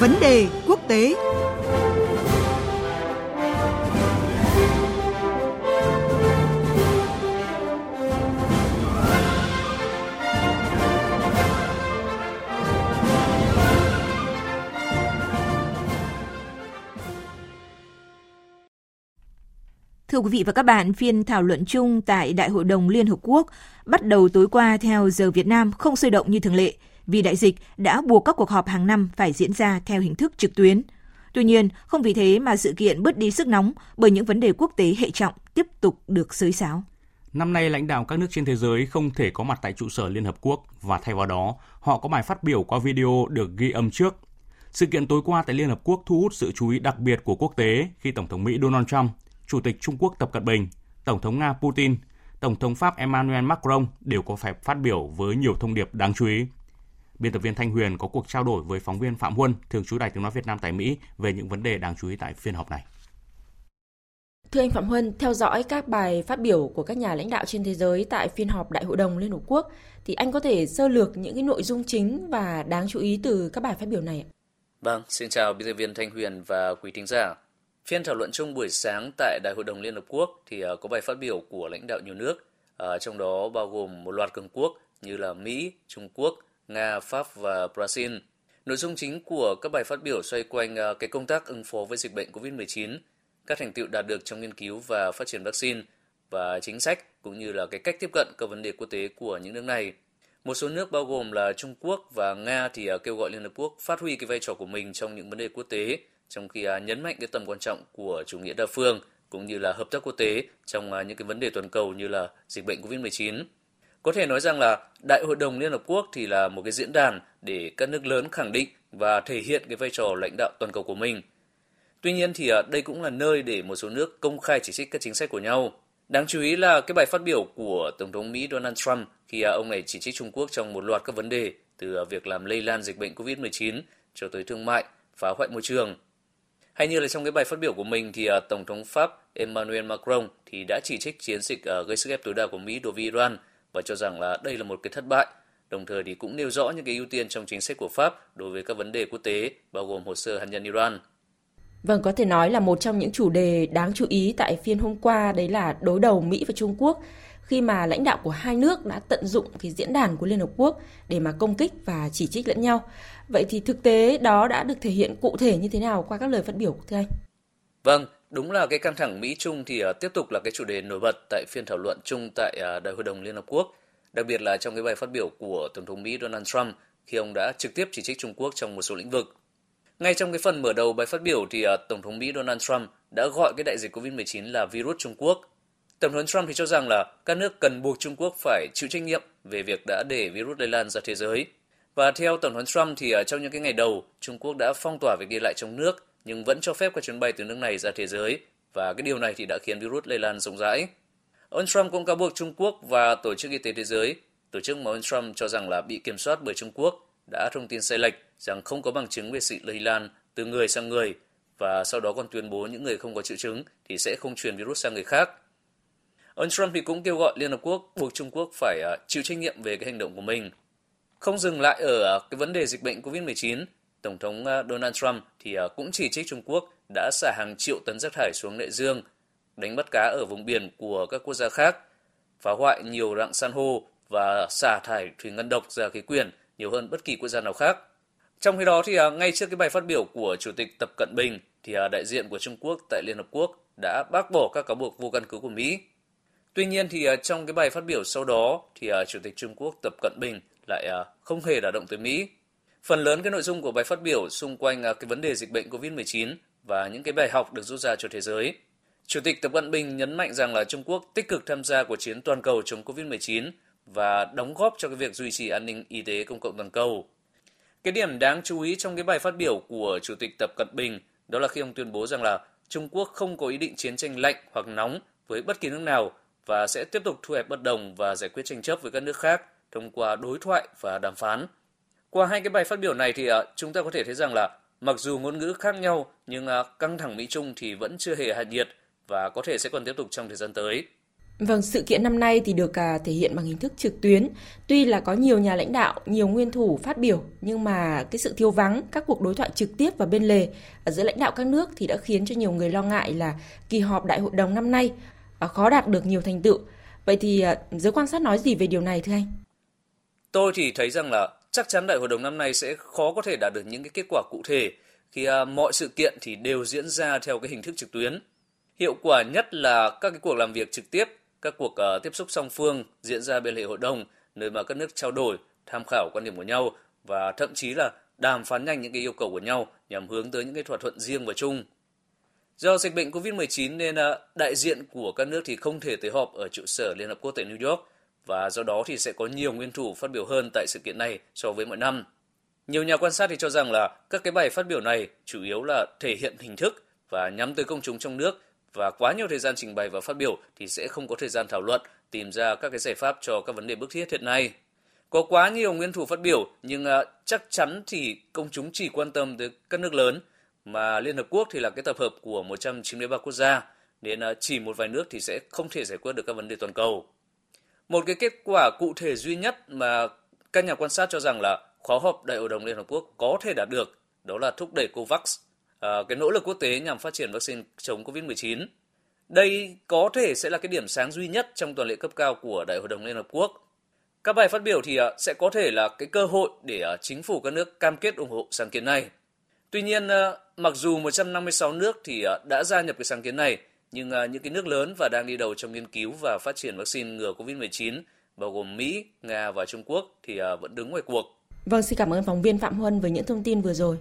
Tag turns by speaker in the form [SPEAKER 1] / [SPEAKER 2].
[SPEAKER 1] Vấn đề quốc tế.
[SPEAKER 2] Thưa quý vị và các bạn, phiên thảo luận chung tại Đại hội đồng Liên Hợp Quốc bắt đầu tối qua theo giờ Việt Nam không sôi động như thường lệ vì đại dịch đã buộc các cuộc họp hàng năm phải diễn ra theo hình thức trực tuyến. Tuy nhiên, không vì thế mà sự kiện bớt đi sức nóng bởi những vấn đề quốc tế hệ trọng tiếp tục được xới xáo.
[SPEAKER 3] Năm nay, lãnh đạo các nước trên thế giới không thể có mặt tại trụ sở Liên Hợp Quốc và thay vào đó, họ có bài phát biểu qua video được ghi âm trước. Sự kiện tối qua tại Liên Hợp Quốc thu hút sự chú ý đặc biệt của quốc tế khi Tổng thống Mỹ Donald Trump Chủ tịch Trung Quốc Tập Cận Bình, Tổng thống Nga Putin, Tổng thống Pháp Emmanuel Macron đều có phải phát biểu với nhiều thông điệp đáng chú ý. Biên tập viên Thanh Huyền có cuộc trao đổi với phóng viên Phạm Huân, thường trú Đài Tiếng nói Việt Nam tại Mỹ về những vấn đề đáng chú ý tại phiên họp này.
[SPEAKER 4] Thưa anh Phạm Huân, theo dõi các bài phát biểu của các nhà lãnh đạo trên thế giới tại phiên họp Đại hội đồng Liên Hợp Quốc, thì anh có thể sơ lược những cái nội dung chính và đáng chú ý từ các bài phát biểu này ạ?
[SPEAKER 5] Vâng, xin chào biên tập viên Thanh Huyền và quý thính giả. Phiên thảo luận chung buổi sáng tại Đại hội đồng Liên Hợp Quốc thì ờ, có bài phát biểu của lãnh đạo nhiều nước, ờ, trong đó bao gồm một loạt cường quốc như là Mỹ, Trung Quốc, Nga, Pháp và Brazil. Nội dung chính của các bài phát biểu xoay quanh à, cái công tác ứng phó với dịch bệnh COVID-19, các thành tựu đạt được trong nghiên cứu và phát triển vaccine và chính sách cũng như là cái cách tiếp cận các vấn đề quốc tế của những nước này. Một số nước bao gồm là Trung Quốc và Nga thì à, kêu gọi Liên Hợp Quốc phát huy cái vai trò của mình trong những vấn đề quốc tế trong khi à, nhấn mạnh cái tầm quan trọng của chủ nghĩa đa phương cũng như là hợp tác quốc tế trong những cái vấn đề toàn cầu như là dịch bệnh Covid-19. Có thể nói rằng là Đại hội đồng Liên Hợp Quốc thì là một cái diễn đàn để các nước lớn khẳng định và thể hiện cái vai trò lãnh đạo toàn cầu của mình. Tuy nhiên thì à, đây cũng là nơi để một số nước công khai chỉ trích các chính sách của nhau. Đáng chú ý là cái bài phát biểu của Tổng thống Mỹ Donald Trump khi à, ông này chỉ trích Trung Quốc trong một loạt các vấn đề từ à, việc làm lây lan dịch bệnh COVID-19 cho tới thương mại, phá hoại môi trường hay như là trong cái bài phát biểu của mình thì Tổng thống Pháp Emmanuel Macron thì đã chỉ trích chiến dịch gây sức ép tối đa của Mỹ đối với Iran và cho rằng là đây là một cái thất bại. Đồng thời thì cũng nêu rõ những cái ưu tiên trong chính sách của Pháp đối với các vấn đề quốc tế, bao gồm hồ sơ hạt nhân Iran.
[SPEAKER 4] Vâng, có thể nói là một trong những chủ đề đáng chú ý tại phiên hôm qua đấy là đối đầu Mỹ và Trung Quốc khi mà lãnh đạo của hai nước đã tận dụng cái diễn đàn của Liên Hợp Quốc để mà công kích và chỉ trích lẫn nhau. Vậy thì thực tế đó đã được thể hiện cụ thể như thế nào qua các lời phát biểu của thưa anh?
[SPEAKER 5] Vâng, đúng là cái căng thẳng Mỹ-Trung thì uh, tiếp tục là cái chủ đề nổi bật tại phiên thảo luận chung tại uh, Đại hội đồng Liên Hợp Quốc, đặc biệt là trong cái bài phát biểu của Tổng thống Mỹ Donald Trump khi ông đã trực tiếp chỉ trích Trung Quốc trong một số lĩnh vực. Ngay trong cái phần mở đầu bài phát biểu thì uh, Tổng thống Mỹ Donald Trump đã gọi cái đại dịch COVID-19 là virus Trung Quốc Tổng thống Trump thì cho rằng là các nước cần buộc Trung Quốc phải chịu trách nhiệm về việc đã để virus lây lan ra thế giới. Và theo Tổng thống Trump thì trong những cái ngày đầu, Trung Quốc đã phong tỏa việc đi lại trong nước nhưng vẫn cho phép các chuyến bay từ nước này ra thế giới và cái điều này thì đã khiến virus lây lan rộng rãi. Ông Trump cũng cáo buộc Trung Quốc và Tổ chức Y tế Thế giới, tổ chức mà ông Trump cho rằng là bị kiểm soát bởi Trung Quốc, đã thông tin sai lệch rằng không có bằng chứng về sự lây lan từ người sang người và sau đó còn tuyên bố những người không có triệu chứng thì sẽ không truyền virus sang người khác. Ông Trump thì cũng kêu gọi Liên Hợp Quốc buộc Trung Quốc phải à, chịu trách nhiệm về cái hành động của mình. Không dừng lại ở à, cái vấn đề dịch bệnh COVID-19, Tổng thống ờ, Donald Trump thì ờ, cũng chỉ trích Trung Quốc đã xả hàng triệu tấn rác thải xuống đại dương, đánh bắt cá ở vùng biển của các quốc gia khác, phá hoại nhiều rặng san hô và xả thải thủy ngân độc ra khí quyển nhiều hơn bất kỳ quốc gia nào khác. Trong khi đó thì ờ, ngay trước cái bài phát biểu của Chủ tịch Tập Cận Bình thì đại diện của Trung Quốc tại Liên Hợp Quốc đã bác bỏ các cáo buộc vô căn cứ của Mỹ Tuy nhiên thì trong cái bài phát biểu sau đó thì Chủ tịch Trung Quốc Tập Cận Bình lại không hề đả động tới Mỹ. Phần lớn cái nội dung của bài phát biểu xung quanh à, cái vấn đề dịch bệnh COVID-19 và những cái bài học được rút ra cho thế giới. Chủ tịch Tập Cận Bình nhấn mạnh rằng là Trung Quốc tích cực tham gia cuộc chiến toàn cầu chống COVID-19 và đóng góp cho cái việc duy trì an ninh y tế công cộng toàn cầu. Cái điểm đáng chú ý trong cái bài phát biểu của Chủ tịch Tập Cận Bình đó là khi ông tuyên bố rằng là Trung Quốc không có ý định chiến tranh lạnh hoặc nóng với bất kỳ nước nào và sẽ tiếp tục thu hẹp bất đồng và giải quyết tranh chấp với các nước khác thông qua đối thoại và đàm phán. Qua hai cái bài phát biểu này thì uh, chúng ta có thể thấy rằng là mặc dù ngôn ngữ khác nhau nhưng uh, căng thẳng Mỹ Trung thì vẫn chưa hề hạ nhiệt và có thể sẽ còn tiếp tục trong thời gian tới.
[SPEAKER 4] Vâng, sự kiện năm nay thì được à, thể hiện bằng hình thức trực tuyến. Tuy là có nhiều nhà lãnh đạo, nhiều nguyên thủ phát biểu, nhưng mà cái sự thiếu vắng các cuộc đối thoại trực tiếp và bên lề giữa lãnh đạo các nước thì đã khiến cho nhiều người lo ngại là kỳ họp đại hội đồng năm nay à, khó đạt được nhiều thành tựu. Vậy thì à, giới quan sát nói gì về điều này thưa anh?
[SPEAKER 5] Tôi thì thấy rằng là chắc chắn đại hội đồng năm nay sẽ khó có thể đạt được những cái kết quả cụ thể khi à, mọi sự kiện thì đều diễn ra theo cái hình thức trực tuyến. Hiệu quả nhất là các cái cuộc làm việc trực tiếp các cuộc à, tiếp xúc song phương diễn ra bên lề hội đồng, nơi mà các nước trao đổi, tham khảo quan điểm của nhau và thậm chí là đàm phán nhanh những cái yêu cầu của nhau nhằm hướng tới những cái thỏa thuận riêng và chung. Do dịch bệnh COVID-19 nên à, đại diện của các nước thì không thể tới họp ở trụ sở Liên Hợp Quốc tại New York và do đó thì sẽ có nhiều nguyên thủ phát biểu hơn tại sự kiện này so với mọi năm. Nhiều nhà quan sát thì cho rằng là các cái bài phát biểu này chủ yếu là thể hiện hình thức và nhắm tới công chúng trong nước và quá nhiều thời gian trình bày và phát biểu thì sẽ không có thời gian thảo luận, tìm ra các cái giải pháp cho các vấn đề bức thiết hiện nay. Có quá nhiều nguyên thủ phát biểu nhưng à, chắc chắn thì công chúng chỉ quan tâm tới các nước lớn mà Liên Hợp Quốc thì là cái tập hợp của 193 quốc gia nên à, chỉ một vài nước thì sẽ không thể giải quyết được các vấn đề toàn cầu. Một cái kết quả cụ thể duy nhất mà các nhà quan sát cho rằng là khóa họp Đại hội đồng Liên Hợp Quốc có thể đạt được đó là thúc đẩy COVAX à, cái nỗ lực quốc tế nhằm phát triển vaccine chống COVID-19. Đây có thể sẽ là cái điểm sáng duy nhất trong tuần lễ cấp cao của Đại hội đồng Liên Hợp Quốc. Các bài phát biểu thì à, sẽ có thể là cái cơ hội để à, chính phủ các nước cam kết ủng hộ sáng kiến này. Tuy nhiên, mặc dù 156 nước thì đã gia nhập cái sáng kiến này, nhưng à, những cái nước lớn và đang đi đầu trong nghiên cứu và phát triển vaccine ngừa COVID-19, bao gồm Mỹ, Nga và Trung Quốc thì à, vẫn đứng ngoài cuộc.
[SPEAKER 4] Vâng, xin cảm ơn phóng viên Phạm Huân với những thông tin vừa rồi.